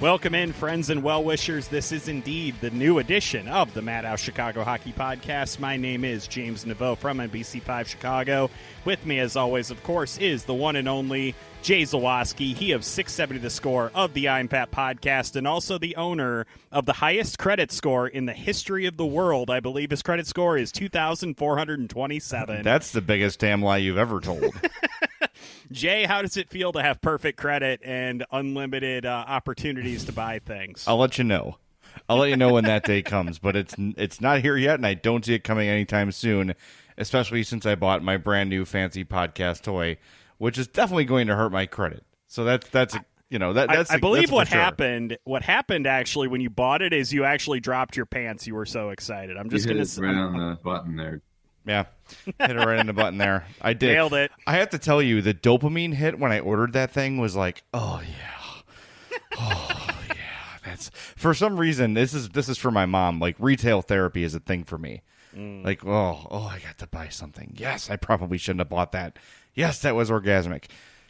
Welcome in, friends and well wishers. This is indeed the new edition of the Madhouse Chicago Hockey Podcast. My name is James Neveau from NBC5 Chicago. With me, as always, of course, is the one and only Jay Zawaski. He of 670 The Score of the I'm Pat Podcast and also the owner of the highest credit score in the history of the world. I believe his credit score is 2,427. That's the biggest damn lie you've ever told. Jay, how does it feel to have perfect credit and unlimited uh, opportunities to buy things? I'll let you know. I'll let you know when that day comes, but it's it's not here yet, and I don't see it coming anytime soon. Especially since I bought my brand new fancy podcast toy, which is definitely going to hurt my credit. So that's that's you know that that's I, I believe that's what sure. happened. What happened actually when you bought it is you actually dropped your pants. You were so excited. I'm just you gonna hit it right on the button there. Yeah, hit it right in the button there. I did. Nailed it. I have to tell you, the dopamine hit when I ordered that thing was like, oh yeah, oh yeah. That's for some reason. This is this is for my mom. Like retail therapy is a thing for me. Mm. Like oh oh, I got to buy something. Yes, I probably shouldn't have bought that. Yes, that was orgasmic.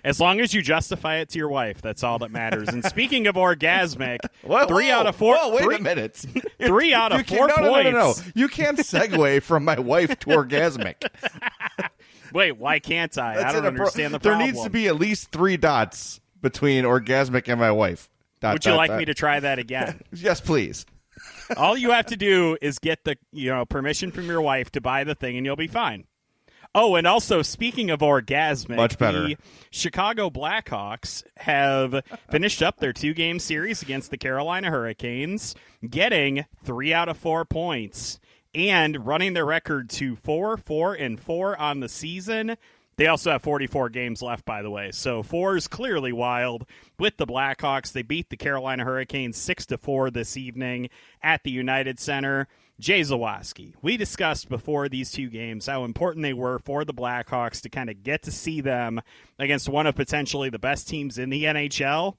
As long as you justify it to your wife, that's all that matters. and speaking of orgasmic, Whoa, three whoa, out of four. Whoa, wait three, a minute. three out of four no, no, no, no, no. You can't segue from my wife to orgasmic. Wait, why can't I? I don't inappro- understand the problem. There needs to be at least three dots between orgasmic and my wife. Dot, Would you dot, like dot. me to try that again? Yes, please. all you have to do is get the you know permission from your wife to buy the thing, and you'll be fine. Oh, and also speaking of orgasmic, Much better. the Chicago Blackhawks have finished up their two-game series against the Carolina Hurricanes, getting three out of four points and running their record to four, four, and four on the season. They also have 44 games left, by the way. So four is clearly wild with the Blackhawks. They beat the Carolina Hurricanes six to four this evening at the United Center. Jay Zawaski, we discussed before these two games how important they were for the Blackhawks to kind of get to see them against one of potentially the best teams in the NHL.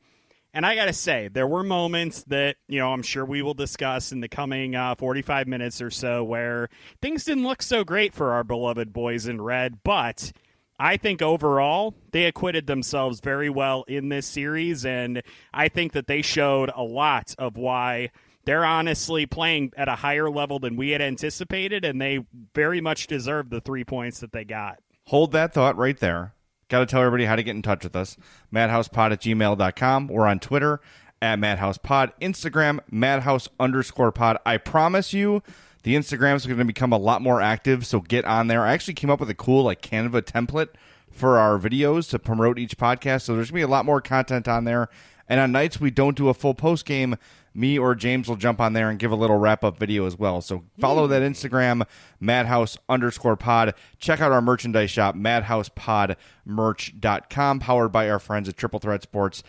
And I got to say, there were moments that, you know, I'm sure we will discuss in the coming uh, 45 minutes or so where things didn't look so great for our beloved boys in red. But I think overall, they acquitted themselves very well in this series. And I think that they showed a lot of why they're honestly playing at a higher level than we had anticipated. And they very much deserve the three points that they got. Hold that thought right there. Got to tell everybody how to get in touch with us. MadhousePod at gmail.com. We're on Twitter at MadhousePod. Instagram, Madhouse underscore pod. I promise you, The Instagrams are going to become a lot more active, so get on there. I actually came up with a cool like Canva template for our videos to promote each podcast, so there's going to be a lot more content on there. And on nights we don't do a full post game, me or James will jump on there and give a little wrap up video as well. So follow that Instagram, Madhouse underscore pod. Check out our merchandise shop, madhousepodmerch.com, powered by our friends at Triple Threat Sports.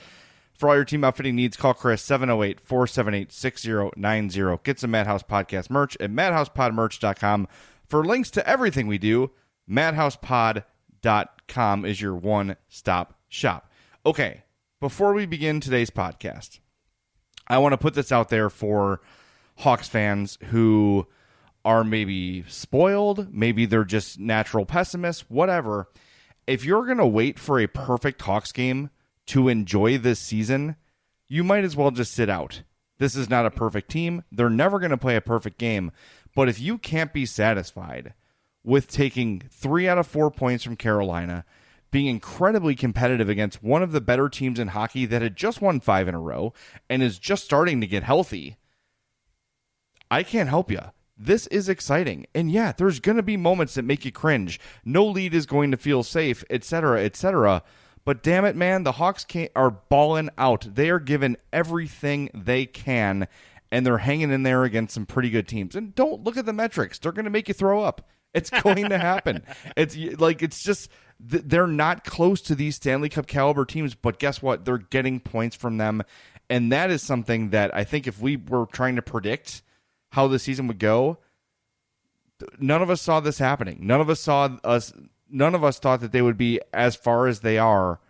For all your team outfitting needs, call Chris 708 478 6090. Get some Madhouse Podcast merch at madhousepodmerch.com. For links to everything we do, madhousepod.com is your one stop shop. Okay, before we begin today's podcast, I want to put this out there for Hawks fans who are maybe spoiled, maybe they're just natural pessimists, whatever. If you're going to wait for a perfect Hawks game to enjoy this season, you might as well just sit out. This is not a perfect team. They're never going to play a perfect game. But if you can't be satisfied with taking three out of four points from Carolina, being incredibly competitive against one of the better teams in hockey that had just won five in a row and is just starting to get healthy, I can't help you. This is exciting. And yeah, there's going to be moments that make you cringe. No lead is going to feel safe, etc., etc. But damn it, man, the Hawks are balling out. They are giving everything they can, and they're hanging in there against some pretty good teams. And don't look at the metrics; they're going to make you throw up. It's going to happen. It's like it's just they're not close to these Stanley Cup caliber teams, but guess what? They're getting points from them, and that is something that I think if we were trying to predict how the season would go, none of us saw this happening. None of us saw us. None of us thought that they would be as far as they are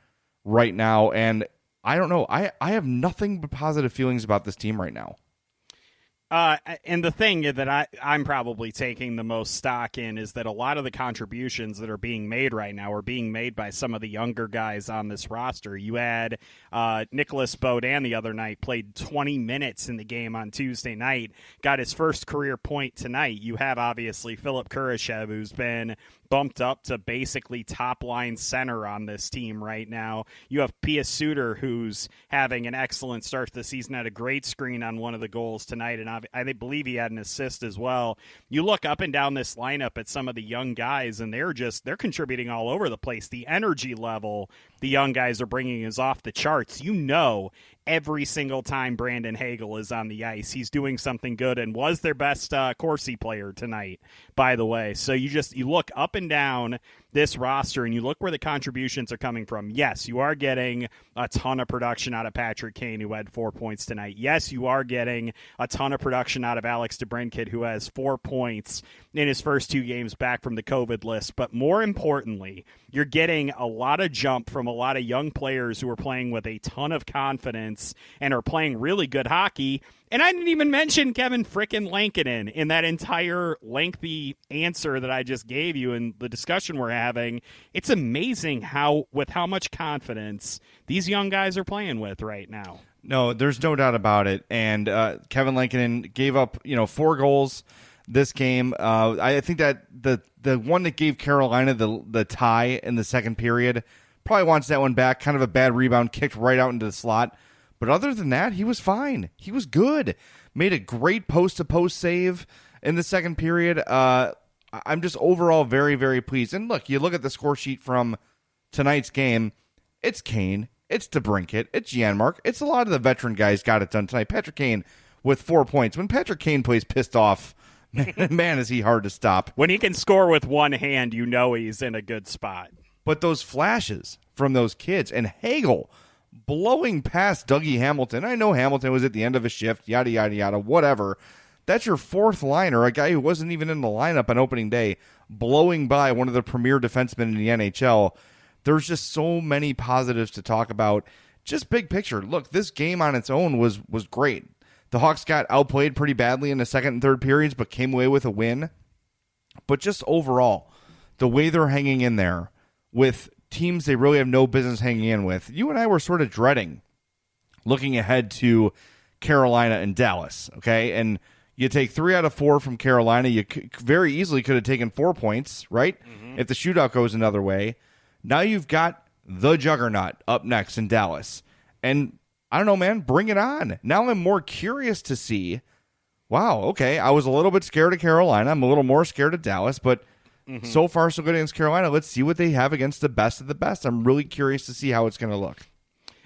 right now, and I don't know. I I have nothing but positive feelings about this team right now. Uh, and the thing that I, I'm probably taking the most stock in is that a lot of the contributions that are being made right now are being made by some of the younger guys on this roster. You had uh, Nicholas Beaudin the other night, played 20 minutes in the game on Tuesday night, got his first career point tonight. You have obviously Philipp Kurashev, who's been bumped up to basically top line center on this team right now. You have Pius Suter, who's having an excellent start to the season, had a great screen on one of the goals tonight, and I believe he had an assist as well. You look up and down this lineup at some of the young guys, and they're just they're contributing all over the place. The energy level the young guys are bringing is off the charts. You know, every single time Brandon Hagel is on the ice, he's doing something good and was their best uh, Corsi player tonight, by the way. So you just you look up and down this roster and you look where the contributions are coming from. Yes, you are getting a ton of production out of Patrick Kane, who had four points tonight. Yes, you are getting a ton of production out of Alex DeBrincat, who has four points in his first two games back from the COVID list. But more importantly, you're getting a lot of jump from a lot of young players who are playing with a ton of confidence and are playing really good hockey. And I didn't even mention Kevin frickin' Lankinen in that entire lengthy answer that I just gave you in the discussion we're having. It's amazing how, with how much confidence these young guys are playing with right now. No, there's no doubt about it. And uh, Kevin Lankinen gave up, you know, four goals this game. Uh, I think that the the one that gave Carolina the the tie in the second period probably wants that one back. Kind of a bad rebound, kicked right out into the slot. But other than that, he was fine. He was good. Made a great post to post save in the second period. Uh, I'm just overall very, very pleased. And look, you look at the score sheet from tonight's game. It's Kane. It's DeBrincat. It's Janmark. It's a lot of the veteran guys got it done tonight. Patrick Kane with four points. When Patrick Kane plays pissed off, man, man, is he hard to stop. When he can score with one hand, you know he's in a good spot. But those flashes from those kids and Hagel blowing past Dougie Hamilton. I know Hamilton was at the end of a shift, yada, yada, yada, whatever. That's your fourth liner, a guy who wasn't even in the lineup on opening day, blowing by one of the premier defensemen in the NHL. There's just so many positives to talk about. Just big picture. Look, this game on its own was was great. The Hawks got outplayed pretty badly in the second and third periods, but came away with a win. But just overall, the way they're hanging in there with teams they really have no business hanging in with. You and I were sort of dreading looking ahead to Carolina and Dallas, okay? And you take three out of four from Carolina. You very easily could have taken four points, right? Mm-hmm. If the shootout goes another way. Now you've got the juggernaut up next in Dallas. And I don't know, man, bring it on. Now I'm more curious to see Wow. Okay. I was a little bit scared of Carolina. I'm a little more scared of Dallas, but Mm-hmm. so far so good against Carolina. Let's see what they have against the best of the best. I'm really curious to see how it's going to look.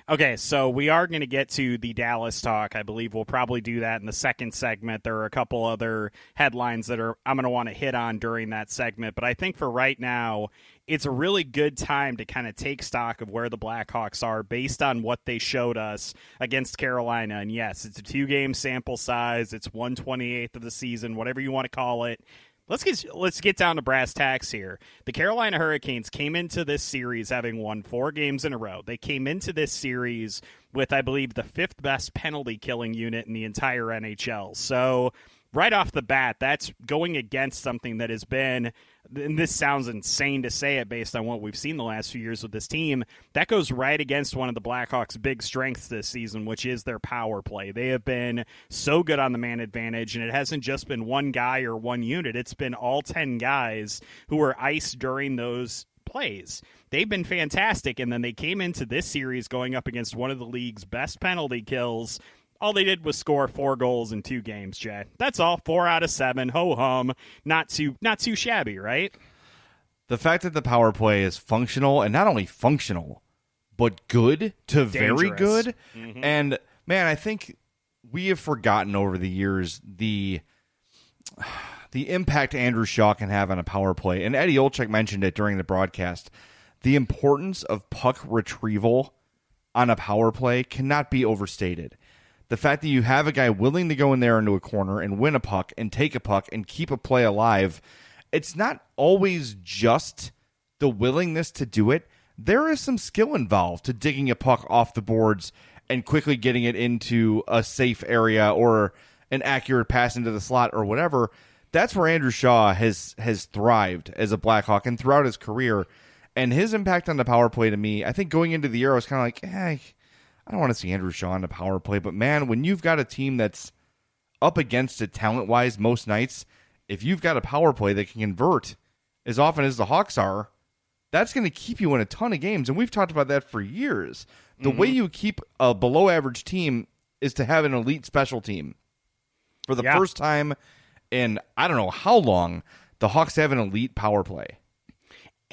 Okay, so we are going to get to the Dallas talk. I believe we'll probably do that in the second segment. There are a couple other headlines that are I'm going to want to hit on during that segment, but I think for right now, it's a really good time to kind of take stock of where the Blackhawks are based on what they showed us against Carolina. And yes, it's a two-game sample size. It's 128th of the season, whatever you want to call it. Let's get let's get down to brass tacks here. The Carolina Hurricanes came into this series having won four games in a row. They came into this series with, I believe, the fifth best penalty killing unit in the entire NHL. So right off the bat, that's going against something that has been and this sounds insane to say it based on what we've seen the last few years with this team, that goes right against one of the Blackhawks' big strengths this season, which is their power play. They have been so good on the man advantage, and it hasn't just been one guy or one unit, it's been all 10 guys who were iced during those plays. They've been fantastic, and then they came into this series going up against one of the league's best penalty kills all they did was score four goals in two games, Jay. That's all. Four out of seven. Ho hum. Not too not too shabby, right? The fact that the power play is functional and not only functional, but good to very Dangerous. good. Mm-hmm. And man, I think we have forgotten over the years the the impact Andrew Shaw can have on a power play. And Eddie Olczyk mentioned it during the broadcast. The importance of puck retrieval on a power play cannot be overstated. The fact that you have a guy willing to go in there into a corner and win a puck and take a puck and keep a play alive, it's not always just the willingness to do it. There is some skill involved to digging a puck off the boards and quickly getting it into a safe area or an accurate pass into the slot or whatever. That's where Andrew Shaw has has thrived as a Blackhawk and throughout his career. And his impact on the power play to me, I think going into the year, I was kind of like, eh, I don't want to see Andrew Shaw on the power play. But man, when you've got a team that's up against it talent wise most nights, if you've got a power play that can convert as often as the Hawks are, that's going to keep you in a ton of games. And we've talked about that for years. The way mm-hmm. you keep a below average team is to have an elite special team. For the Yeah. first time in I don't know how long, the Hawks have an elite power play.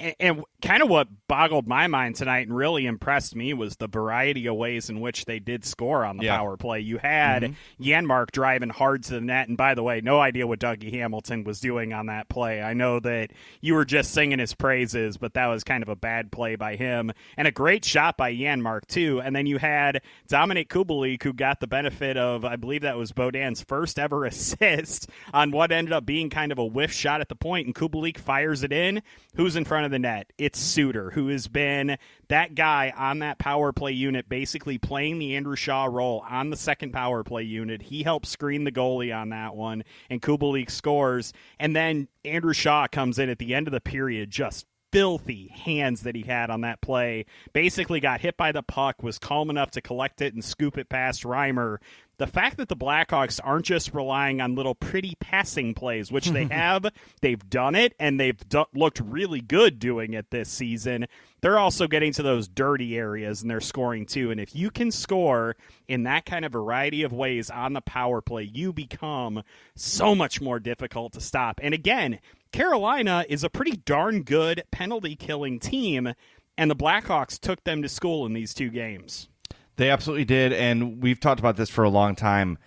And, and kind of what boggled my mind tonight and really impressed me was the variety of ways in which they did score on the Yeah. power play. You had mm-hmm. Janmark driving hard to the net, and by the way, no idea what Dougie Hamilton was doing on that play. I know that you were just singing his praises, but that was kind of a bad play by him, and a great shot by Janmark too. And then you had Dominik Kubalik, who got the benefit of, I believe that was Beaudin's first ever assist on what ended up being kind of a whiff shot at the point, and Kubalik fires it in. Who's in front of the net? It's Suter, who has been that guy on that power play unit, basically playing the Andrew Shaw role on the second power play unit. He helps screen the goalie on that one, and Kubalik scores. And then Andrew Shaw comes in at the end of the period, just filthy hands that he had on that play. Basically got hit by the puck, was calm enough to collect it and scoop it past Reimer. The fact that the Blackhawks aren't just relying on little pretty passing plays, which they have, they've done it and they've do- looked really good doing it this season. They're also getting to those dirty areas and they're scoring too. And if you can score in that kind of variety of ways on the power play, you become so much more difficult to stop. And again, Carolina is a pretty darn good penalty killing team, and the Blackhawks took them to school in these two games. They absolutely did, and we've talked about this for a long time.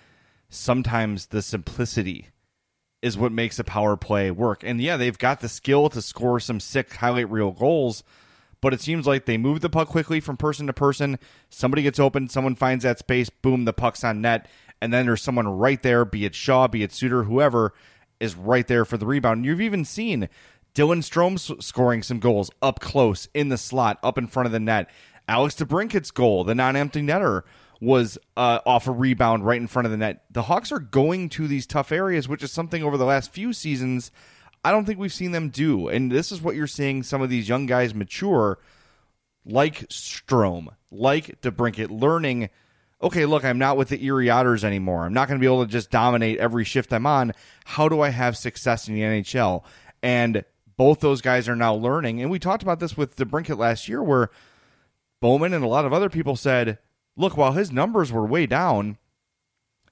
Sometimes the simplicity is what makes a power play work. And yeah, they've got the skill to score some sick highlight reel goals, but it seems like they move the puck quickly from person to person. Somebody gets open, someone finds that space, boom, the puck's on net, and then there's someone right there, be it Shaw, be it Suter, whoever, is right there for the rebound. You've even seen Dylan Strome scoring some goals up close in the slot, up in front of the net. Alex DeBrincat's goal, the non-empty netter, was uh, off a rebound right in front of the net. The Hawks are going to these tough areas, which is something over the last few seasons I don't think we've seen them do. And this is what you're seeing some of these young guys mature, like Strome, like DeBrincat, learning. Okay, look, I'm not with the Erie Otters anymore. I'm not going to be able to just dominate every shift I'm on. How do I have success in the NHL? And both those guys are now learning. And we talked about this with DeBrincat last year, where Bowman and a lot of other people said, look, while his numbers were way down,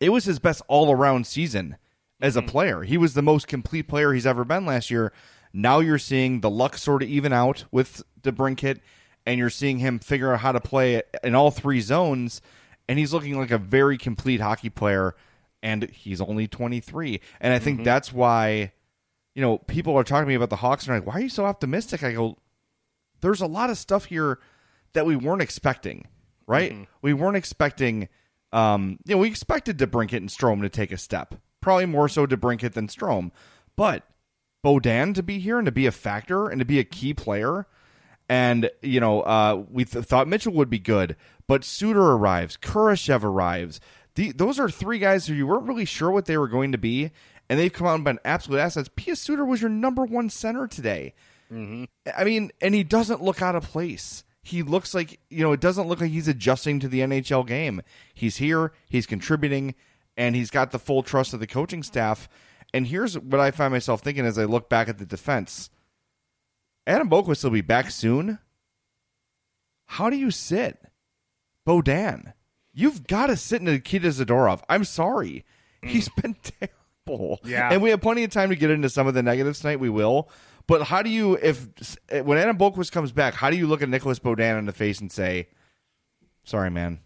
it was his best all around season as a mm-hmm. player. He was the most complete player he's ever been last year. Now you're seeing the luck sort of even out with DeBrincat, and you're seeing him figure out how to play in all three zones, and he's looking like a very complete hockey player, and he's only 23. And I think that's why, you know, people are talking to me about the Hawks, and they're like, why are you so optimistic? I go, there's a lot of stuff here that we weren't expecting, right? We weren't expecting, um, you know, we expected DeBrincat and Strome to take a step, probably more so DeBrincat than Strome, but Beaudin to be here and to be a factor and to be a key player. And, you know, uh, we th- thought Mitchell would be good, but Suter arrives, Kurashev arrives. The, those are three guys who you weren't really sure what they were going to be, and they've come out and been absolute assets. Pius Suter was your number one center today. Mm-hmm. I mean, and he doesn't look out of place. He looks like, you know, it doesn't look like he's adjusting to the NHL game. He's here, he's contributing, and he's got the full trust of the coaching staff. And here's what I find myself thinking as I look back at the defense Adam Boqvist will be back soon. How do you sit Beaudin? You've got to sit in Nikita Zadorov. I'm sorry. Hmm. He's been terrible. Yeah. And we have plenty of time to get into some of the negatives tonight. We will. But how do you, if when Adam Boqvist comes back, how do you look at Nicholas Beaudin in the face and say, sorry, man?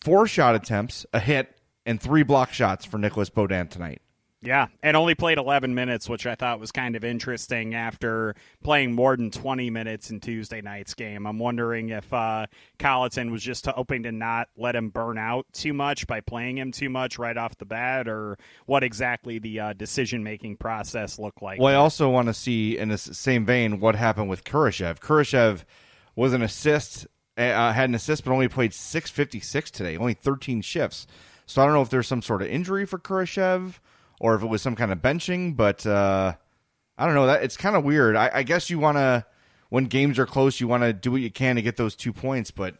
Four shot attempts, a hit, and three block shots for Nicholas Beaudin tonight. Yeah, and only played 11 minutes, which I thought was kind of interesting after playing more than 20 minutes in Tuesday night's game. I'm wondering if uh, Colliton was just hoping to not let him burn out too much by playing him too much right off the bat, or what exactly the uh, decision making process looked like. Well, I also want to see, in the same vein, what happened with Kurashev. Kurashev was an assist, uh, had an assist, but only played 656 today, only 13 shifts. So I don't know if there's some sort of injury for Kurashev or if it was some kind of benching, but uh, I don't know. That It's kind of weird. I, I guess you want to, when games are close, you want to do what you can to get those two points, but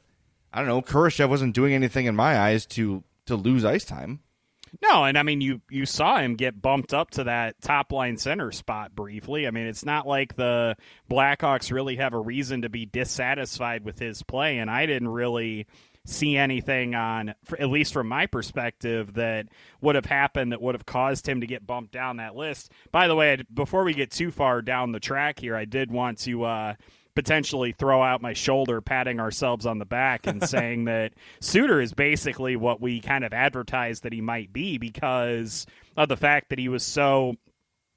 I don't know. Kurashev wasn't doing anything in my eyes to to lose ice time. No, and I mean you you saw him get bumped up to that top line center spot briefly. I mean, it's not like the Blackhawks really have a reason to be dissatisfied with his play, and I didn't really see anything on at least from my perspective that would have happened that would have caused him to get bumped down that list. By the way, before we get too far down the track here, I did want to uh potentially throw out my shoulder patting ourselves on the back and saying that Suter is basically what we kind of advertised that he might be because of the fact that he was so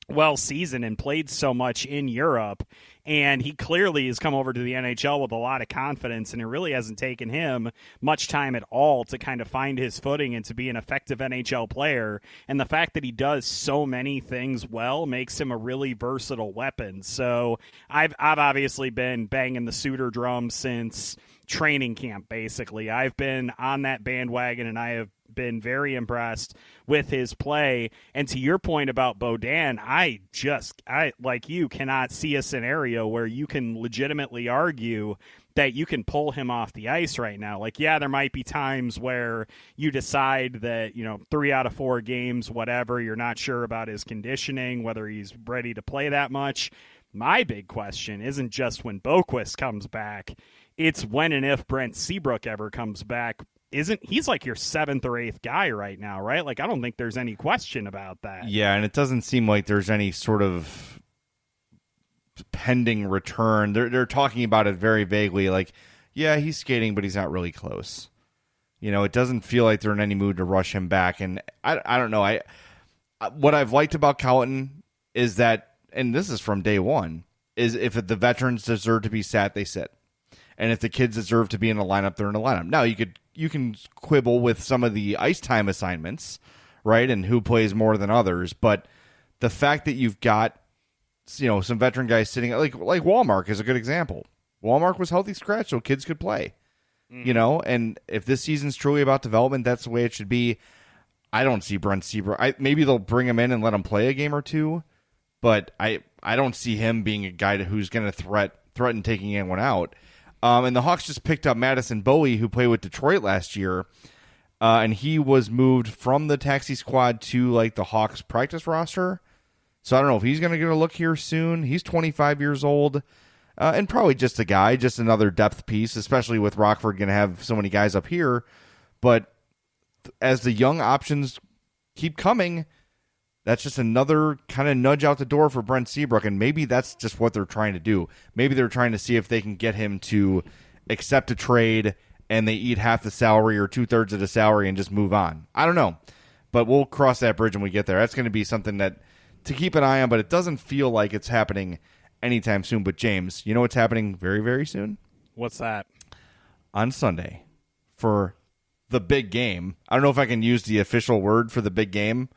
well seasoned and played so much in Europe. And he clearly has come over to the NHL with a lot of confidence, and it really hasn't taken him much time at all to kind of find his footing and to be an effective NHL player. And the fact that he does so many things well makes him a really versatile weapon. So I've I've obviously been banging the Suter drum since training camp basically. I've been on that bandwagon and I have been very impressed with his play. And to your point about Beaudin, I just I like you cannot see a scenario where you can legitimately argue that you can pull him off the ice right now. Like, yeah, there might be times where you decide that, you know, three out of four games, whatever, you're not sure about his conditioning, whether he's ready to play that much. My big question isn't just when Boqvist comes back, it's when and if Brent Seabrook ever comes back. Isn't he's like your seventh or eighth guy right now, right? Like I don't think there's any question about that. Yeah, and it doesn't seem like there's any sort of pending return. They're they're talking about it very vaguely, like, yeah, he's skating, but he's not really close. You know, it doesn't feel like they're in any mood to rush him back. And I I don't know. I what I've liked about Colliton is that, and this is from day one, is if the veterans deserve to be sat, they sit, and if the kids deserve to be in a lineup, they're in a lineup. Now you could you can quibble with some of the ice time assignments, right, and who plays more than others, but the fact that you've got you know some veteran guys sitting like like Wallmark is a good example. Wallmark was healthy scratch, so kids could play. You mm-hmm. know, and if this season's truly about development, that's the way it should be. I don't see Brent Seabrook. I, maybe they'll bring him in and let him play a game or two, but I I don't see him being a guy who's going to threat threaten taking anyone out. Um, and the Hawks just picked up Madison Bowey, who played with Detroit last year, uh, and he was moved from the taxi squad to like the Hawks practice roster. So I don't know if he's going to get a look here soon. He's 25 years old. Uh, and probably just a guy, just another depth piece, especially with Rockford going to have so many guys up here. But as the young options keep coming, that's just another kind of nudge out the door for Brent Seabrook, and maybe that's just what they're trying to do. Maybe they're trying to see if they can get him to accept a trade and they eat half the salary or two thirds of the salary and just move on. I don't know, but we'll cross that bridge when we get there. That's going to be something that to keep an eye on, but it doesn't feel like it's happening anytime soon. But James, you know what's happening very very soon What's that? on Sunday for the big game. I don't know if I can use the official word for the big game,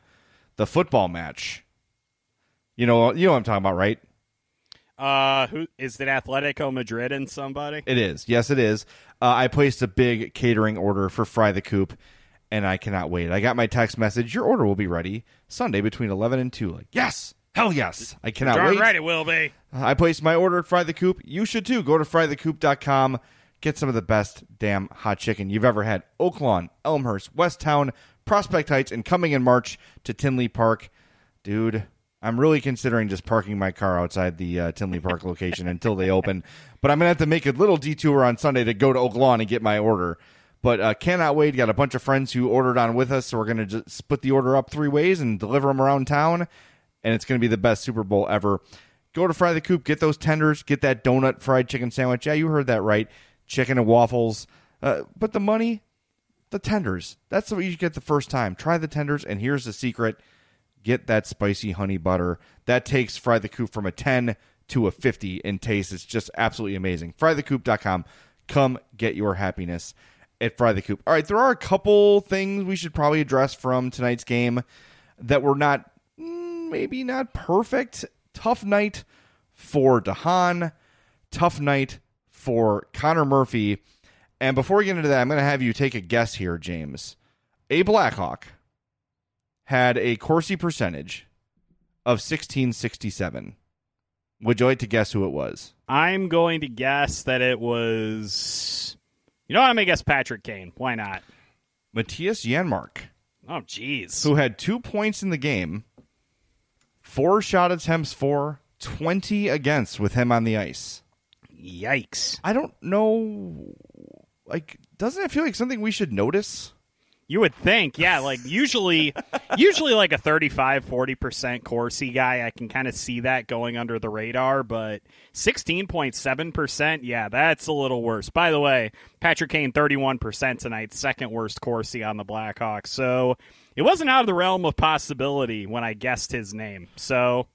the football match. You know, you know what I'm talking about, right? Uh, who is it? Atletico Madrid and somebody? It is. Yes, it is. Uh, I placed a big catering order for Fry the Coop, and I cannot wait. I got my text message. Your order will be ready Sunday between 11 and 2. Like, yes, hell yes. I cannot Darn wait. right, it will be. I placed my order at Fry the Coop. You should too. Go to frythecoop.com. Get some of the best damn hot chicken you've ever had. Oaklawn, Elmhurst, Westtown, Prospect Heights, and coming in March to Tinley Park. Dude, I'm really considering just parking my car outside the uh, Tinley Park location until they open. But I'm going to have to make a little detour on Sunday to go to Oak Lawn and get my order. But uh, cannot wait. Got a bunch of friends who ordered on with us, so we're going to just split the order up three ways and deliver them around town. And it's going to be the best Super Bowl ever. Go to Fry the Coop, get those tenders, get that donut fried chicken sandwich. Yeah, you heard that right. Chicken and waffles. Uh, but the money, the tenders. That's what you get the first time. Try the tenders, and here's the secret get that spicy honey butter. That takes Fry the Coop from a 10 to a 50 in taste. It's just absolutely amazing. FryTheCoop.com. Come get your happiness at Fry the Coop. All right, there are a couple things we should probably address from tonight's game that were not, mm, maybe not perfect. Tough night for de Haan. Tough night for Connor Murphy. And before we get into that, I'm going to have you take a guess here, James. A Blackhawk had a Corsi percentage of 1667. Would you like to guess who it was? I'm going to guess that it was. You know what? I'm going to guess Patrick Kane. Why not? Mattias Janmark, Oh, jeez. who had two points in the game, four shot attempts for, 20 against with him on the ice. Yikes. I don't know. Like, doesn't it feel like something we should notice? You would think, yeah, like usually usually like a 35 40% Corsi guy, I can kind of see that going under the radar, but 16.7%, yeah, that's a little worse. By the way, Patrick Kane 31% tonight, second worst Corsi on the Blackhawks. So, it wasn't out of the realm of possibility when I guessed his name. So,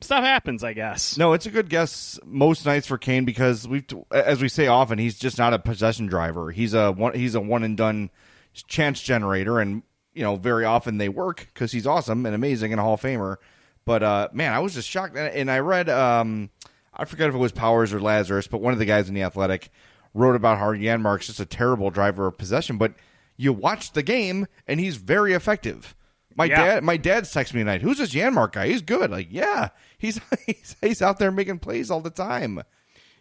stuff happens, I guess. No, it's a good guess most nights for Kane because we, as we say often, he's just not a possession driver. He's a one. He's a one and done chance generator, and you know very often they work because he's awesome and amazing and a Hall of Famer. But uh, man, I was just shocked, and I read um, I forget if it was Powers or Lazerus, but one of the guys in the Athletic wrote about how Janmark's just a terrible driver of possession, but you watch the game and he's very effective. My Yeah. dad, my dad's texted me tonight. Who's this Janmark guy? He's good. Like, yeah, he's he's, he's out there making plays all the time.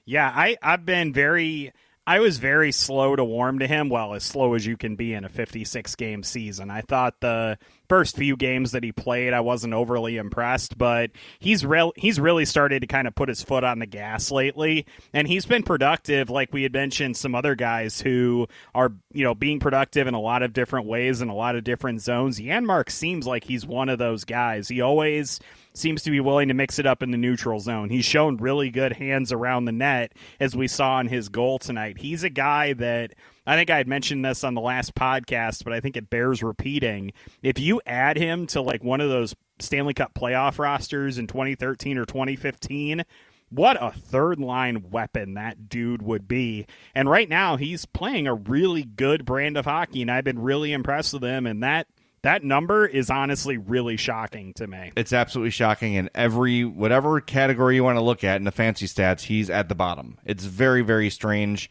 Yeah, I I've been very I was very slow to warm to him, well, as slow as you can be in a 56 game season. I thought the first few games that he played, I wasn't overly impressed, but he's real he's really started to kind of put his foot on the gas lately, and he's been productive like we had mentioned some other guys who are, you know, being productive in a lot of different ways in a lot of different zones. Janmark seems like he's one of those guys. He always seems to be willing to mix it up in the neutral zone. He's shown really good hands around the net, as we saw in his goal tonight. He's a guy that I think I had mentioned this on the last podcast, but I think it bears repeating. If you add him to like one of those Stanley Cup playoff rosters in 2013 or 2015, what a third line weapon that dude would be. And right now, he's playing a really good brand of hockey, and I've been really impressed with him. And that that number is honestly really shocking to me. It's absolutely shocking. In every whatever category you want to look at in the fancy stats, he's at the bottom. It's very very strange.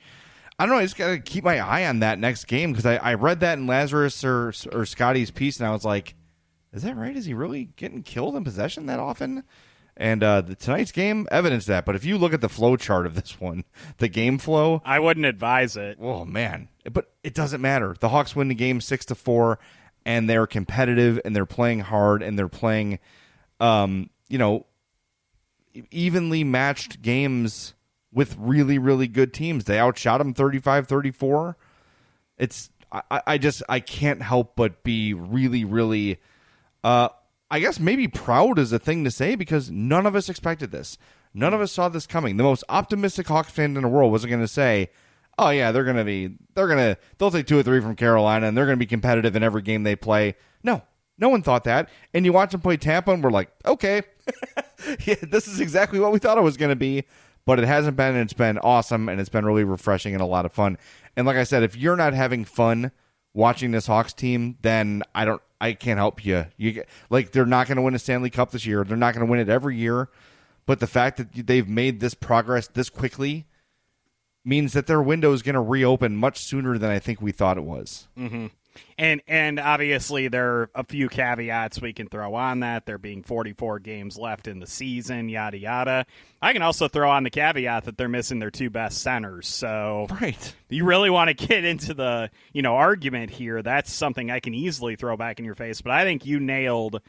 I don't know. I just got to keep my eye on that next game because I, I read that in Lazerus or or Scotty's piece, and I was like, "Is that right? Is he really getting killed in possession that often?" And uh, the, tonight's game evidence that. But if you look at the flow chart of this one, the game flow, I wouldn't advise it. Oh man, but it doesn't matter. The Hawks win the game six to four, and they're competitive and they're playing hard and they're playing, um, you know, evenly matched games with really really good teams. They outshot them 35-34. It's I, I just I can't help but be really really uh I guess maybe proud is a thing to say because none of us expected this. None of us saw this coming. The most optimistic Hawks fan in the world wasn't going to say, "Oh yeah, they're going to be they're going to they'll take two or three from Carolina and they're going to be competitive in every game they play." No. No one thought that. And you watch them play Tampa and we're like, "Okay. yeah, this is exactly what we thought it was going to be." But it hasn't been and it's been awesome and it's been really refreshing and a lot of fun. And like I said, if you're not having fun watching this Hawks team, then I don't I can't help you. You like they're not going to win a Stanley Cup this year. They're not going to win it every year. But the fact that they've made this progress this quickly means that their window is going to reopen much sooner than I think we thought it was. Mm-hmm. And and obviously there are a few caveats we can throw on that. There being 44 games left in the season, yada yada. I can also throw on the caveat that they're missing their two best centers. So right, you really want to get into the you know argument here. That's something I can easily throw back in your face. But I think you nailed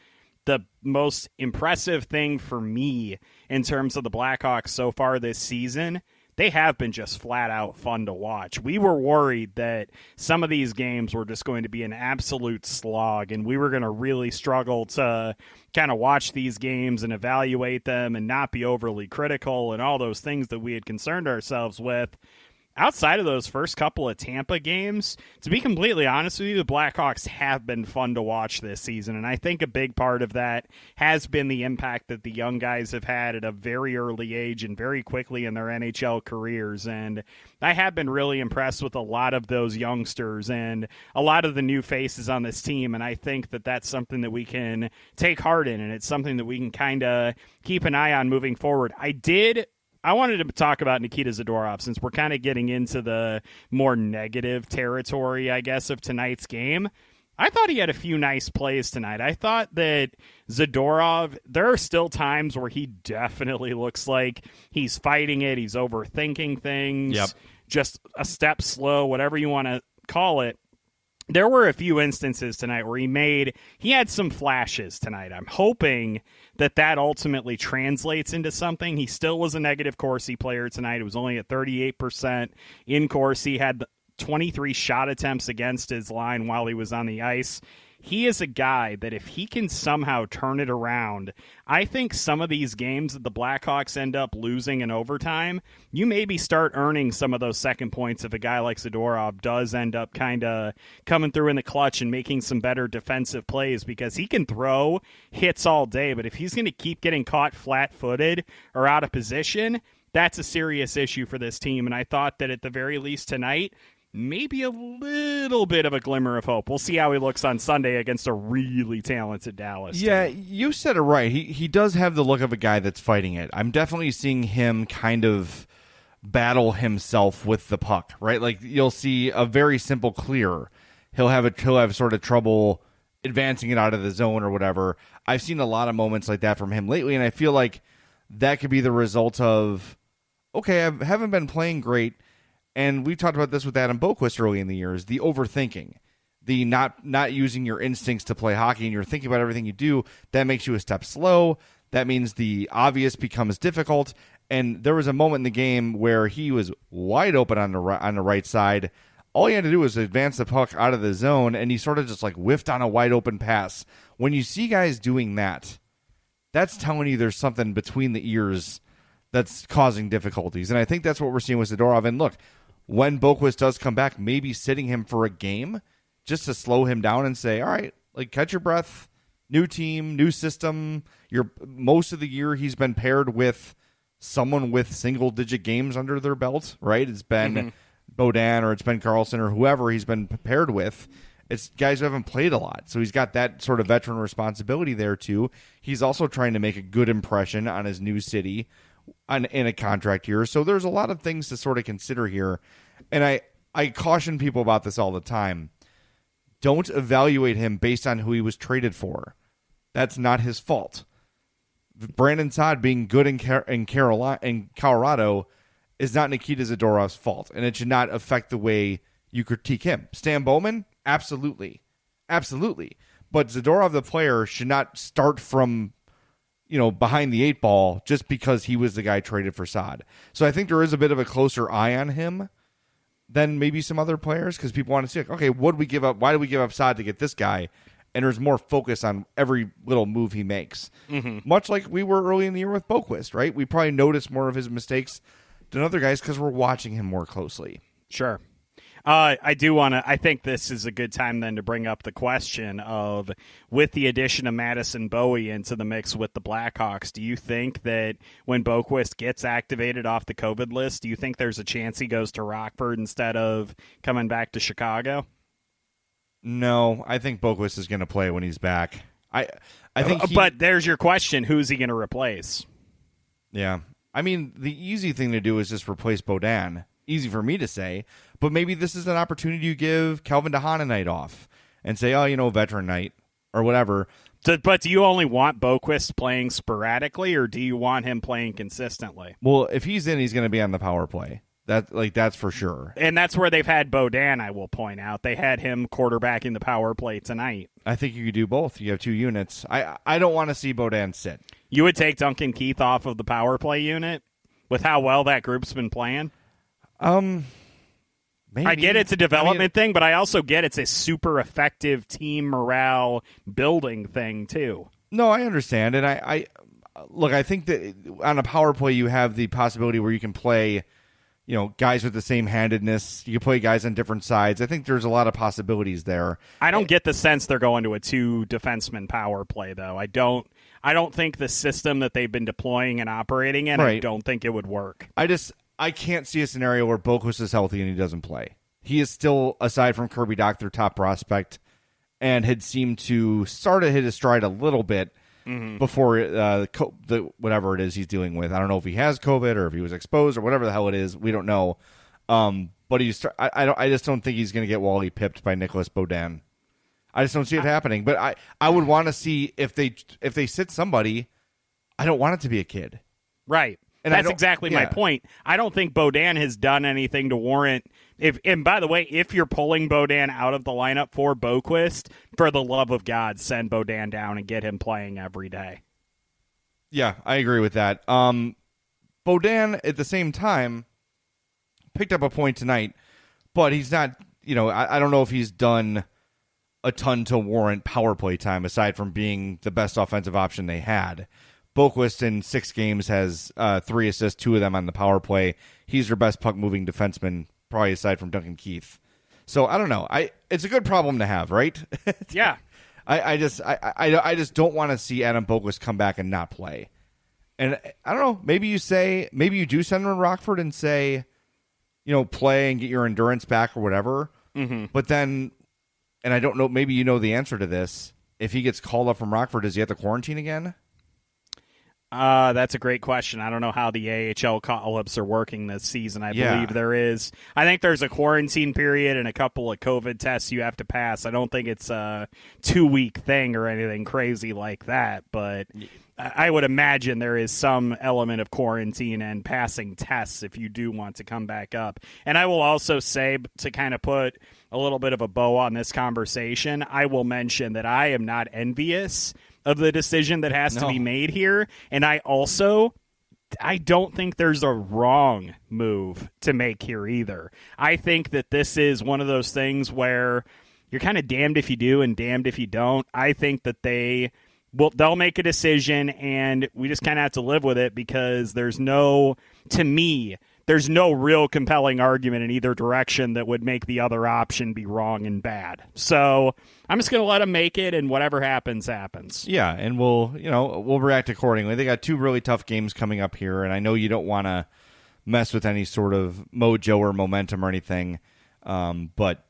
the most impressive thing for me in terms of the Blackhawks so far this season they have been just flat out fun to watch. We were worried that some of these games were just going to be an absolute slog and we were going to really struggle to kind of watch these games and evaluate them and not be overly critical and all those things that we had concerned ourselves with outside of those first couple of Tampa games, to be completely honest with you, the Blackhawks have been fun to watch this season. And I think a big part of that has been the impact that the young guys have had at a very early age and very quickly in their NHL careers. And I have been really impressed with a lot of those youngsters and a lot of the new faces on this team. And I think that that's something that we can take heart in. And it's something that we can kind of keep an eye on moving forward. I did I wanted to talk about Nikita Zadorov since we're kind of getting into the more negative territory, I guess, of tonight's game. I thought he had a few nice plays tonight. I thought that Zadorov, there are still times where he definitely looks like he's fighting it, he's overthinking things, yep. just a step slow, whatever you want to call it there were a few instances tonight where he made he had some flashes tonight i'm hoping that that ultimately translates into something. He still was a negative corsi player tonight. It was only at 38% in corsi. Had 23 shot attempts against his line while he was on the ice he is a guy that if he can somehow turn it around, I think some of these games that the Blackhawks end up losing in overtime, you maybe start earning some of those second points if a guy like Zadorov does end up kind of coming through in the clutch and making some better defensive plays because he can throw hits all day, but if he's going to keep getting caught flat-footed or out of position, that's a serious issue for this team. And I thought that at the very least tonight, maybe a little bit of a glimmer of hope. We'll see how he looks on Sunday against a really talented Dallas. Yeah, team. you said it right. He he does have the look of a guy that's fighting it. I'm definitely seeing him kind of battle himself with the puck, right? Like you'll see a very simple clear. He'll have a he'll have sort of trouble advancing it out of the zone or whatever. I've seen a lot of moments like that from him lately and I feel like that could be the result of okay, I haven't been playing great and we talked about this with Adam Boqvist early in the year is the overthinking, the not not using your instincts to play hockey and you're thinking about everything you do, that makes you a step slow. That means the obvious becomes difficult. And there was a moment in the game where he was wide open on the right, on the right side. All he had to do was advance the puck out of the zone, and he sort of just like whiffed on a wide open pass. When you see guys doing that, that's telling you there's something between the ears that's causing difficulties. And I think that's what we're seeing with Zadorov. And look, when Boqvist does come back, maybe sitting him for a game just to slow him down and say, all right, like catch your breath, new team, new system. You're most of the year he's been paired with someone with single digit games under their belt, right? It's been mm-hmm. Beaudin or it's been Carlsson or whoever he's been paired with. It's guys who haven't played a lot. So he's got that sort of veteran responsibility there too. He's also trying to make a good impression on his new city on, in a contract year. So there's a lot of things to sort of consider here. And I, I caution people about this all the time. Don't evaluate him based on who he was traded for. That's not his fault. Brandon Saad being good in, Car- in, Carolina, in Colorado is not Nikita Zadorov's fault, and it should not affect the way you critique him. Stan Bowman, absolutely, absolutely. But Zadorov, the player, should not start from you know, behind the eight ball just because he was the guy traded for Saad. So I think there is a bit of a closer eye on him than maybe some other players because people want to see, like, okay, what did we give up? Why did we give up Saad to get this guy? and there's more focus on every little move he makes. Mm-hmm. Much like we were early in the year with Boqvist, right? We probably noticed more of his mistakes than other guys because we're watching him more closely. Sure. Uh, I do want to. I think this is a good time then to bring up the question of, with the addition of Madison Bowey into the mix with the Blackhawks, do you think that when Boqvist gets activated off the COVID list, do you think there's a chance he goes to Rockford instead of coming back to Chicago? No, I think Boqvist is going to play when he's back. I I think, he- but there's your question: Who's he going to replace? yeah. I mean, the easy thing to do is just replace Beaudin. Easy for me to say, but maybe this is an opportunity you give Calvin de Haan a night off and say, oh, you know, veteran night or whatever. Do- but do you only want Boqvist playing sporadically, or do you want him playing consistently? Well, if he's in, he's going to be on the power play. That like that's for sure. And that's where they've had Beaudin. I will point out they had him quarterbacking the power play tonight. I think you could do both. You have two units. I I don't want to see Beaudin sit. You would take Duncan Keith off of the power play unit with how well that group's been playing. Um, maybe. I get it's a development thing, but I also get it's a super effective team morale building thing too. No, I understand, and I, I look. I think that on a power play, you have the possibility where you can play, you know, guys with the same handedness. You can play guys on different sides. I think there's a lot of possibilities there. I don't get the sense they're going to a two defenseman power play though. I don't. I don't think the system that they've been deploying and operating in. I don't think it would work. I just I can't see a scenario where Boqvist is healthy and he doesn't play. He is still, aside from Kirby Dach, their top prospect, and had seemed to start to hit his stride a little bit before uh, the, co- the whatever it is he's dealing with. I don't know if he has COVID or if he was exposed or whatever the hell it is. We don't know. Um, but he's I, I don't I just don't think he's going to get Wally pipped by Nicolas Beaudin. I just don't see it happening. But I I would want to see if they if they sit somebody. I don't want it to be a kid. Right. And That's exactly my point. I don't think Beaudin has done anything to warrant if and by the way, if you're pulling Beaudin out of the lineup for Boqvist, for the love of God, send Beaudin down and get him playing every day. Yeah, I agree with that. Um, Beaudin at the same time picked up a point tonight, but he's not. You know, I, I don't know if he's done a ton to warrant power play time aside from being the best offensive option they had. Boqvist in six games has uh, three assists, two of them on the power play. He's your best puck moving defenseman, probably aside from Duncan Keith. So I don't know. I it's a good problem to have, right? Yeah. I, I just I, I, I just don't want to see Adam Boqvist come back and not play. And I don't know. Maybe you say maybe you do send him to Rockford and say, you know, play and get your endurance back or whatever. Mm-hmm. But then, and I don't know. Maybe you know the answer to this. If he gets called up from Rockford, does he have to quarantine again? Uh, that's a great question. I don't know how the AHL call-ups are working this season. I Yeah. believe there is. I think there's a quarantine period and a couple of COVID tests you have to pass. I don't think it's a two-week thing or anything crazy like that, but I I would imagine there is some element of quarantine and passing tests if you do want to come back up. And I will also say to kind of put a little bit of a bow on this conversation, I will mention that I am not envious of the decision that has to be made here. And I also I don't think there's a wrong move to make here either. I think that this is one of those things where you're kind of damned if you do and damned if you don't. I think that they will they'll make a decision and we just kind of have to live with it because there's no to me there's no real compelling argument in either direction that would make the other option be wrong and bad. So, I'm just going to let them make it and whatever happens happens. Yeah, and we'll you know we'll react accordingly. They got two really tough games coming up here, and I know you don't want to mess with any sort of mojo or momentum or anything. Um, but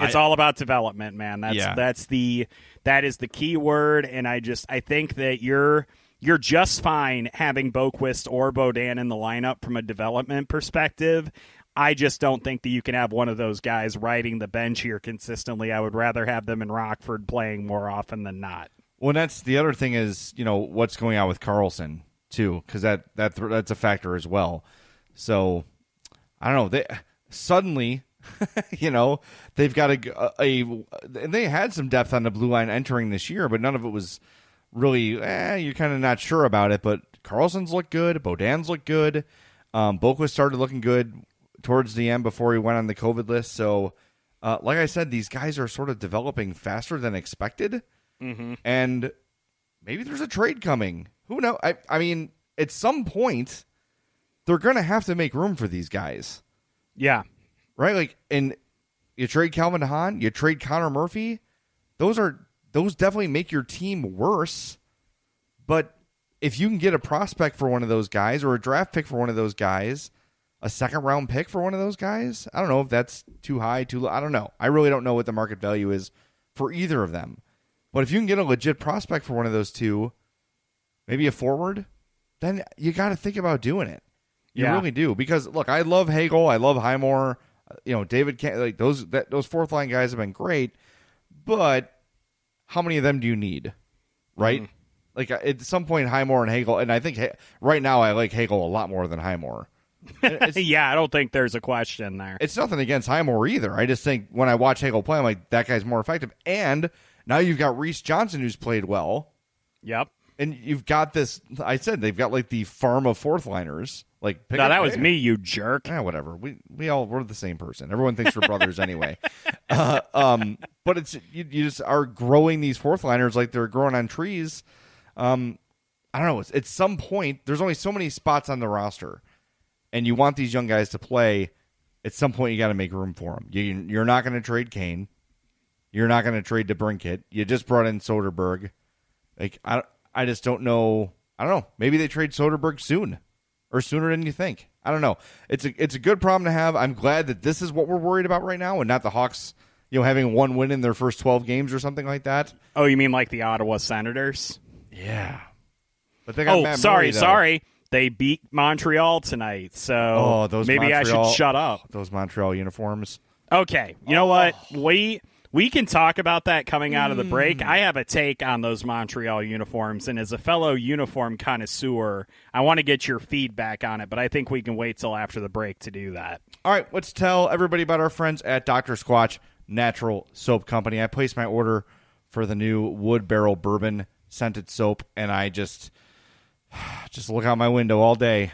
It's I- all about development, man. That's Yeah. that's the that is the key word, and I just I think that you're you're just fine having Boqvist or Beaudin in the lineup from a development perspective. I just don't think that you can have one of those guys riding the bench here consistently. I would rather have them in Rockford playing more often than not. Well, that's the other thing is you know what's going on with Carlsson too, because that that that's a factor as well. So I don't know. They suddenly, you know, they've got a, a, and they had some depth on the blue line entering this year, but none of it was really. Eh, you're kind of not sure about it. But Carlsson's looked good. Beaudin's looked good. Um, Boqvist started looking good towards the end before he went on the COVID list. So, uh, like I said, these guys are sort of developing faster than expected. Mm-hmm. and maybe there's a trade coming. Who know? I I mean, at some point, they're going to have to make room for these guys, Yeah. right? Like, and you trade Calvin Hahn, you trade Connor Murphy. Those are those definitely make your team worse. But if you can get a prospect for one of those guys or a draft pick for one of those guys, a second round pick for one of those guys, I don't know if that's too high, too low. I don't know. I really don't know what the market value is for either of them. But if you can get a legit prospect for one of those two, maybe a forward, then you got to think about doing it. You Yeah. really do because look, I love Hagel, I love Highmore, uh, you know David. Can- like those that those fourth line guys have been great, but how many of them do you need, right? Mm-hmm. Like uh, at some point, Highmore and Hagel, and I think Ha- right now I like Hagel a lot more than Highmore. Yeah, I don't think there's a question there. it's nothing against Highmore either. I just think when I watch Hagel play, I'm like that guy's more effective. And now you've got Reese Johnson who's played well. Yep. and you've got this. I said they've got like the farm of fourth liners. Like No, up- that was me, you jerk. Yeah, whatever. We we all we're the same person. Everyone thinks we're brothers anyway. Uh, um, but it's you, you just are growing these fourth liners like they're growing on trees. Um, I don't know. It's, at some point, there's only so many spots on the roster, and you want these young guys to play. At some point, you got to make room for them. You, you're not going to trade Kane. You're not going to trade DeBrincat. You just brought in Soderberg. Like I, I just don't know. I don't know. Maybe they trade Soderberg soon, or sooner than you think. I don't know. It's a it's a good problem to have. I'm glad that this is what we're worried about right now, and not the Hawks. You know, having one win in their first 12 games or something like that. Oh, you mean like the Ottawa Senators? Yeah, but they got Oh, Matt sorry, Murray, sorry. They beat Montreal tonight, so Oh, those maybe I should shut up. Those Montreal uniforms. Okay, you know what? Oh. We we can talk about that coming out of the Hmm. break. I have a take on those Montreal uniforms, and as a fellow uniform connoisseur, I want to get your feedback on it. But I think we can wait till after the break to do that. All right, let's tell everybody about our friends at Dr. Squatch Natural Soap Company. I placed my order for the new wood barrel bourbon scented soap, and I just just look out my window all day.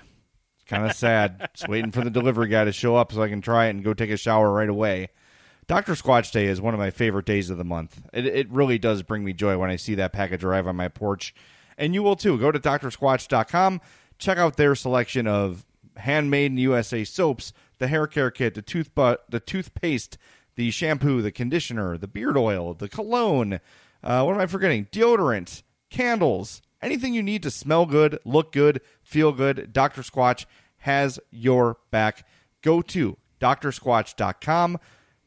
It's kind of sad. just waiting for the delivery guy to show up so I can try it and go take a shower right away. Dr. Squatch Day is one of my favorite days of the month. It, it really does bring me joy when I see that package arrive on my porch. And you will too. Go to drsquatch.com, check out their selection of handmade in USA soaps, the hair care kit, the tooth the toothpaste, the shampoo, the conditioner, the beard oil, the cologne. Uh, what am I forgetting? Deodorant, candles, anything you need to smell good, look good, feel good. Dr. Squatch has your back. Go to drsquatch.com.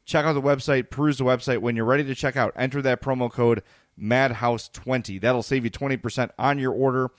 Check out the website, peruse the website. When you're ready to check out, enter that promo code MADHOUSE20. That'll save you 20% on your order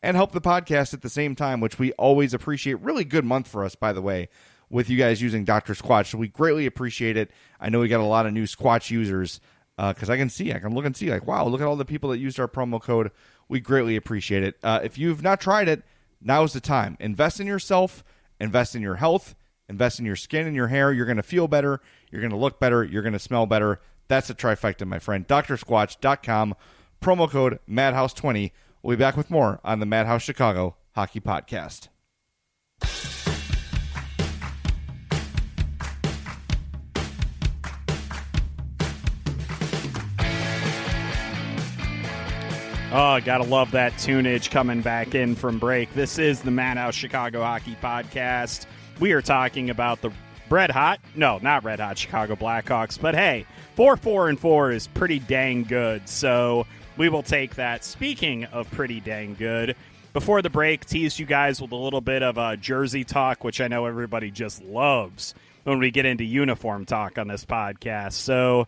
and help the podcast at the same time, which we always appreciate. Really good month for us, by the way, with you guys using Dr. Squatch. So we greatly appreciate it. I know we got a lot of new Squatch users because I can see, I can look and see, like, wow, look at all the people that used our promo code. We greatly appreciate it. Uh, if you've not tried it, now's the time. Invest in yourself, invest in your health, invest in your skin and your hair. You're going to feel better. You're going to look better. You're going to smell better. That's a trifecta, my friend. DrSquatch.com, promo code MadHouse20. We'll be back with more on the Madhouse Chicago Hockey Podcast. Oh, gotta love that tunage coming back in from break. This is the Madhouse Chicago Hockey Podcast. We are talking about the red hot, no, not red hot Chicago Blackhawks, but hey, four four and four is pretty dang good. So we will take that. Speaking of pretty dang good, before the break, teased you guys with a little bit of uh, jersey talk, which I know everybody just loves when we get into uniform talk on this podcast. So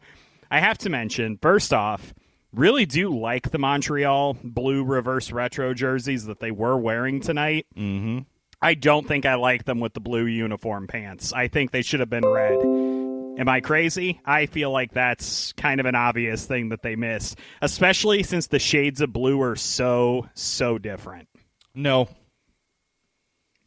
I have to mention, first off, really do like the Montreal blue reverse retro jerseys that they were wearing tonight. Mm-hmm. I don't think I like them with the blue uniform pants. I think they should have been red. Am I crazy? I feel like that's kind of an obvious thing that they missed, especially since the shades of blue are so, so different. No,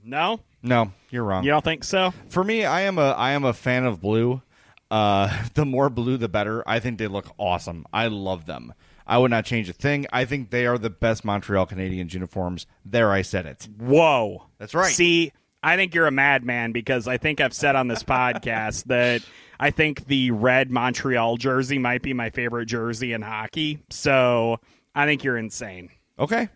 No? no, you're wrong. You don't think so? For me, I am a I am a fan of blue. Uh, the more blue, the better. I think they look awesome. I love them. I would not change a thing. I think they are the best Montreal Canadiens uniforms. There, I said it. Whoa. That's right. See, I think you're a madman because I think I've said on this podcast that I think the red Montreal jersey might be my favorite jersey in hockey. So I think you're insane. Okay.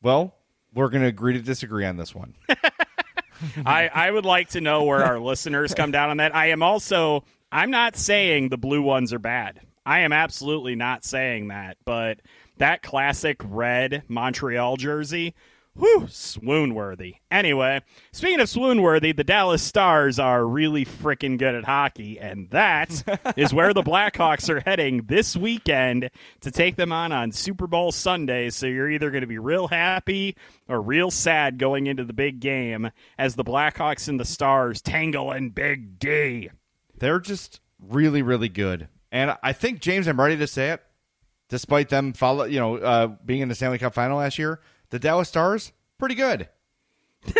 Well, we're going to agree to disagree on this one. I, I would like to know where our listeners come down on that. I am also I'm not saying the blue ones are bad. I am absolutely not saying that, but that classic red Montreal jersey, whew, swoon worthy. Anyway, speaking of swoon worthy, the Dallas Stars are really freaking good at hockey, and that is where the Blackhawks are heading this weekend to take them on on Super Bowl Sunday. So you're either going to be real happy or real sad going into the big game as the Blackhawks and the Stars tangle in Big D. They're just really, really good. And I think, James, I'm ready to say it. Despite them follow, you know, uh, being in the Stanley Cup final last year, the Dallas Stars, pretty good.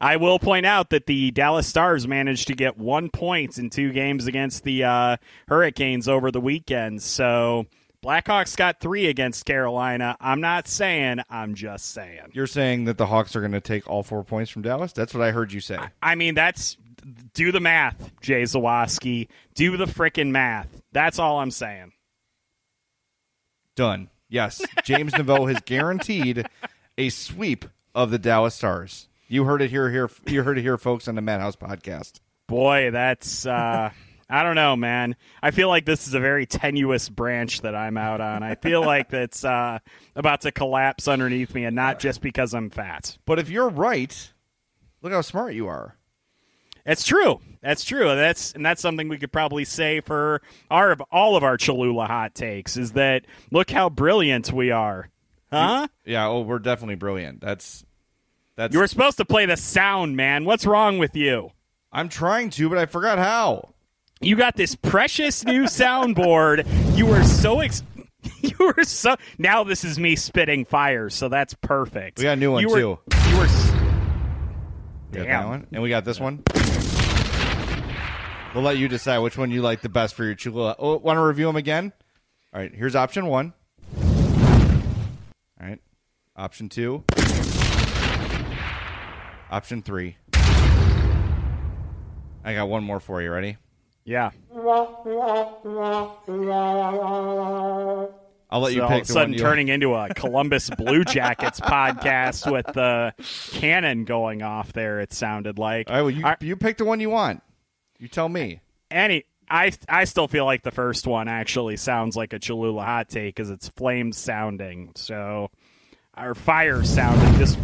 I will point out that the Dallas Stars managed to get one point in two games against the uh, Hurricanes over the weekend. So Blackhawks got three against Carolina. I'm not saying, I'm just saying. You're saying that the Hawks are going to take all four points from Dallas? That's what I heard you say. I mean, that's do the math, Jay Zawaski. Do the frickin' math. That's all I'm saying. Done. Yes, James Neveau has guaranteed a sweep of the Dallas Stars. You heard it here, here. You heard it here, folks, on the Madhouse podcast. Boy, that's uh, I don't know, man. I feel like this is a very tenuous branch that I'm out on. I feel like that's uh, about to collapse underneath me, and not just because I'm fat. But if you're right, look how smart you are. It's true. That's true. That's and that's something we could probably say for our all of our Cholula hot takes is that look how brilliant we are. Huh? Yeah, oh, we're definitely brilliant. That's that's You were supposed to play the sound, man. What's wrong with you? I'm trying to, but I forgot how. You got this precious new soundboard. You were so ex- you were so now this is me spitting fire, so that's perfect. We got a new one you were, too. You were We got Damn. that one, and we got this one. We'll let you decide which one you like the best for your Cholula. Oh, want to review them again? All right, here's option one. All right, option two. Option three. I got one more for you. Ready? Yeah. I'll let you So all of a sudden turning into a Columbus Blue Jackets podcast with the cannon going off there. It sounded like. All right, well, you I- you pick the one you want. You tell me. any I I still feel like the first one actually sounds like a Cholula hot take because it's flame sounding. So or fire sounding. Just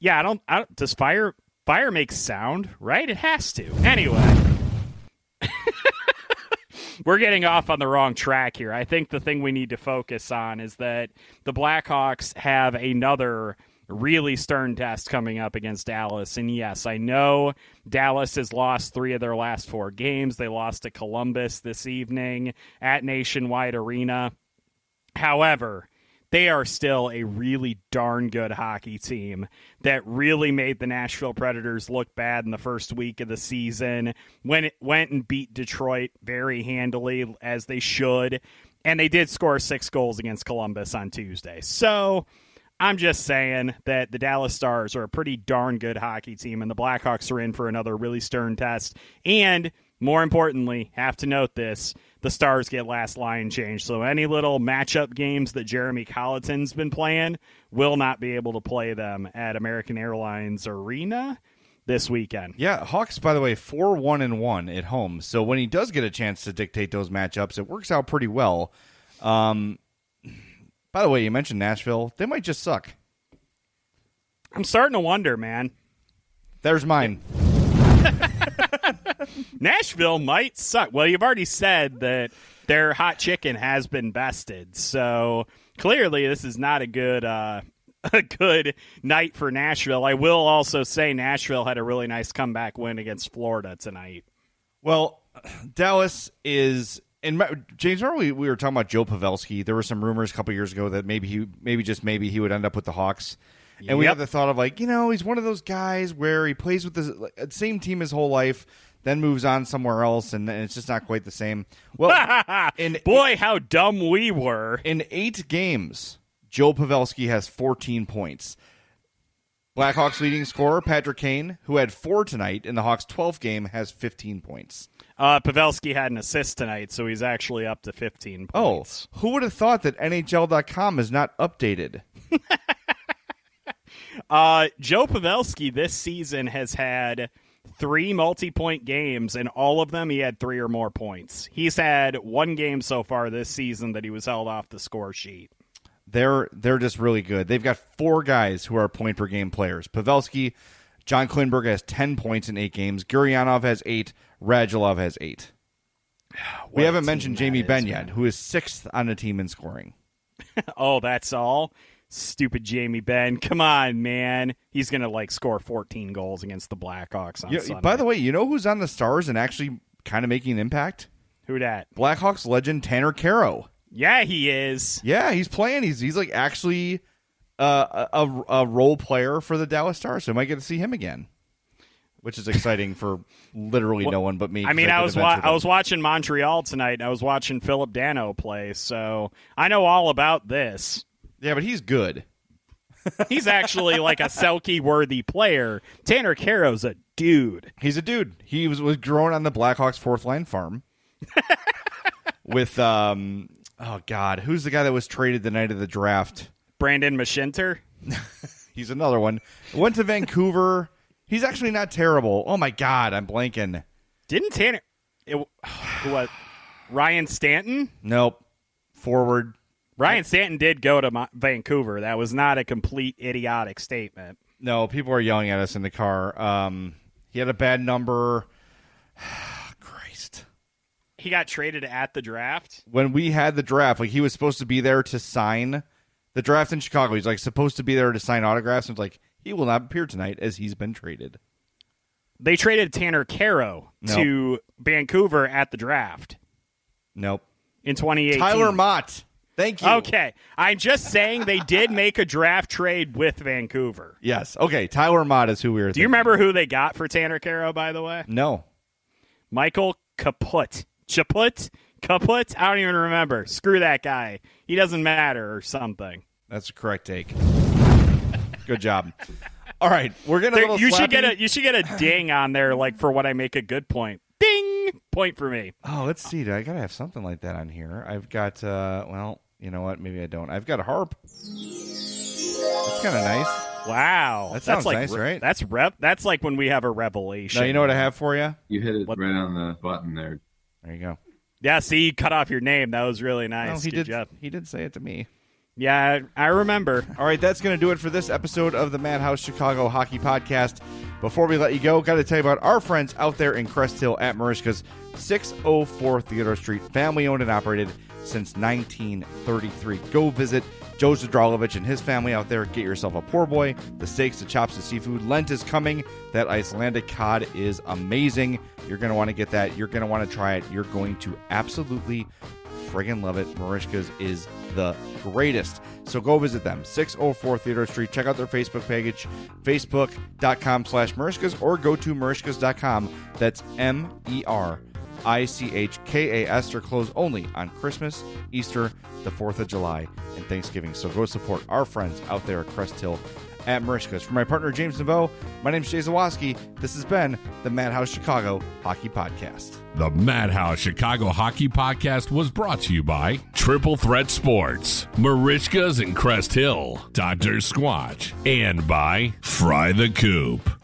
yeah, I don't. I don't does fire fire make sound? Right? It has to. Anyway. We're getting off on the wrong track here. I think the thing we need to focus on is that the Blackhawks have another really stern test coming up against Dallas. And yes, I know Dallas has lost three of their last four games. They lost to Columbus this evening at Nationwide Arena. However, they are still a really darn good hockey team that really made the Nashville Predators look bad in the first week of the season when it went and beat Detroit very handily as they should. And they did score six goals against Columbus on Tuesday. So I'm just saying that the Dallas Stars are a pretty darn good hockey team, and the Blackhawks are in for another really stern test. And more importantly, have to note this the Stars get last line change. So any little matchup games that Jeremy Colliton's been playing will not be able to play them at American Airlines Arena this weekend. Yeah, Hawks, by the way, four one and one at home. So when he does get a chance to dictate those matchups, it works out pretty well. Um, by the way, you mentioned Nashville; they might just suck. I'm starting to wonder, man. There's mine. Nashville might suck. Well, you've already said that their hot chicken has been bested, so clearly this is not a good uh, a good night for Nashville. I will also say Nashville had a really nice comeback win against Florida tonight. Well, Dallas is. And James, remember we, we were talking about Joe Pavelski? There were some rumors a couple years ago that maybe he, maybe just maybe he would end up with the Hawks. And we had the thought of like, you know, he's one of those guys where he plays with the same team his whole life, then moves on somewhere else, and, and it's just not quite the same. Well, in Boy, how dumb we were. in eight games, Joe Pavelski has 14 points. Blackhawks leading scorer Patrick Kane, who had four tonight in the Hawks' 12th game, has 15 points. Uh, Pavelski had an assist tonight, so he's actually up to 15 points. Oh, points. who would have thought that NHL.com is not updated? Uh, Joe Pavelski this season has had three multi-point games, and all of them he had three or more points. He's had one game so far this season that he was held off the score sheet. They're they're just really good. They've got four guys who are point per game players. Pavelski, John Klingberg has 10 points in eight games. Guryanov has eight. Radulov has eight. we haven't mentioned Jamie man. yet, who is sixth on the team in scoring. Oh, that's all. Stupid Jamie Benn. Come on, man. He's gonna like score 14 goals against the Blackhawks on You- Sunday. by the way, you know who's on the Stars and actually kind of making an impact? who dat? Blackhawks legend Tanner Kero. Yeah, he is. Yeah, he's playing. He's he's like actually uh, a, a role player for the Dallas Stars, so we might get to see him again, which is exciting for literally no one but me. I mean, I did was wa- I was watching Montreal tonight. and I was watching Phillip Danault play, so I know all about this. yeah, but he's good. He's actually like a Selke worthy player. Tanner Kero's a dude. He's a dude. He was was grown on the Blackhawks fourth line farm with um oh god, who's the guy that was traded the night of the draft? Brandon Mashinter. He's another one. Went to Vancouver. He's actually not terrible. Oh my god, I'm blanking. Didn't Tanner? It, what? Ryan Stanton. Nope. Forward. Ryan Stanton did go to Mo- Vancouver. That was not a complete idiotic statement. No, people are yelling at us in the car. Um, he had a bad number. He got traded at the draft. When we had the draft, like he was supposed to be there to sign the draft in Chicago. He's like supposed to be there to sign autographs. And it's like he will not appear tonight as he's been traded. They traded Tanner Kero No. to Vancouver at the draft Nope. in 2018. Tyler Motte. Thank you. Okay, I'm just saying they did make a draft trade with Vancouver. Yes. Okay. Tyler Motte is who we were. Do you remember who they got for Tanner Kero, by the way? No. Michael Chaput. Chaput? Kaput? I don't even remember. Screw that guy. He doesn't matter or something. That's a correct take. Good job. All right, we're gonna. There- you should get a you should get a ding on there like for what I make a good point. Ding! Point for me. Oh, let's see. I gotta have something like that on here. I've got. uh Well, you know what? Maybe I don't. I've got a harp. That's kind of nice. Wow. That sounds that's like, nice, right? That's rep that's like when we have a revelation. Now you know what I have for you. You hit it What- right on the button there. There you go. Yeah, see, you cut off your name. That was really nice. Oh, he Good did. job. He did say it to me. Yeah, I I remember. All right, that's going to do it for this episode of the Madhouse Chicago Hockey Podcast. Before we let you go, got to tell you about our friends out there in Crest Hill at Merichka's 604 Theodore Street, family owned and operated since 1933. Go visit Joe Zadralovich and his family out there. Get yourself a poor boy, the steaks, the chops, the seafood. Lent is coming. That Icelandic cod is amazing. You're going to want to get that. You're going to want to try it. You're going to absolutely friggin' love it. Merichka's is the greatest. So go visit them. 604 Theodore Street. Check out their Facebook page, facebook.com slash Merichka's, or go to merichkas.com. That's M E R I C H K A S. They're closed only on Christmas, Easter, the 4th of July, and Thanksgiving. So go support our friends out there at Crest Hill at Merichka's. For my partner, James Neveau, my name is Jay Zawaski. This has been the Madhouse Chicago Hockey Podcast. The Madhouse Chicago Hockey Podcast was brought to you by Triple Threat Sports, Merichkas in Crest Hill, Dr. Squatch, and by Fry the Coop.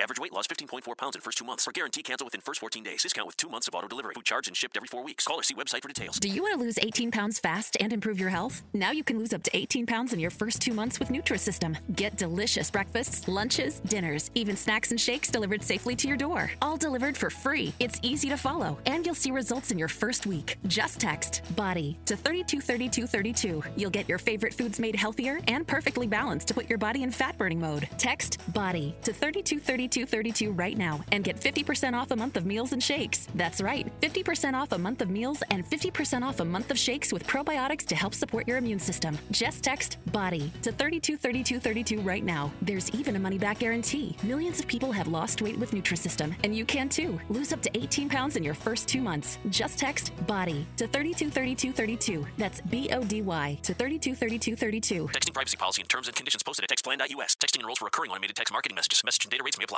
Average weight loss 15.4 pounds in first two months. For guarantee cancel within first 14 days. Discount with two months of auto delivery. Food charged and shipped every four weeks. Call or see website for details. Do you want to lose 18 pounds fast and improve your health? Now you can lose up to 18 pounds in your first two months with Nutrisystem. Get delicious breakfasts, lunches, dinners, even snacks and shakes delivered safely to your door. All delivered for free. It's easy to follow, and you'll see results in your first week. Just text BODY to 323232. You'll get your favorite foods made healthier and perfectly balanced to put your body in fat burning mode. Text BODY to 323232 3232 right now and get 50% off a month of meals and shakes. That's right, 50% off a month of meals and 50% off a month of shakes with probiotics to help support your immune system. Just text BODY to 323232 right now. There's even a money back guarantee. Millions of people have lost weight with Nutrisystem, and you can too. Lose up to 18 pounds in your first two months. Just text BODY to 323232. That's B O D Y to 323232. Texting privacy policy and terms and conditions posted at textplan.us. Texting enrolls for recurring automated text marketing messages. Message and data rates may apply.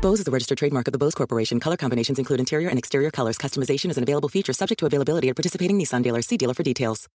Bose is a registered trademark of the Bose Corporation. Color combinations include interior and exterior colors. Customization is an available feature subject to availability at participating Nissan dealers. See dealer for details.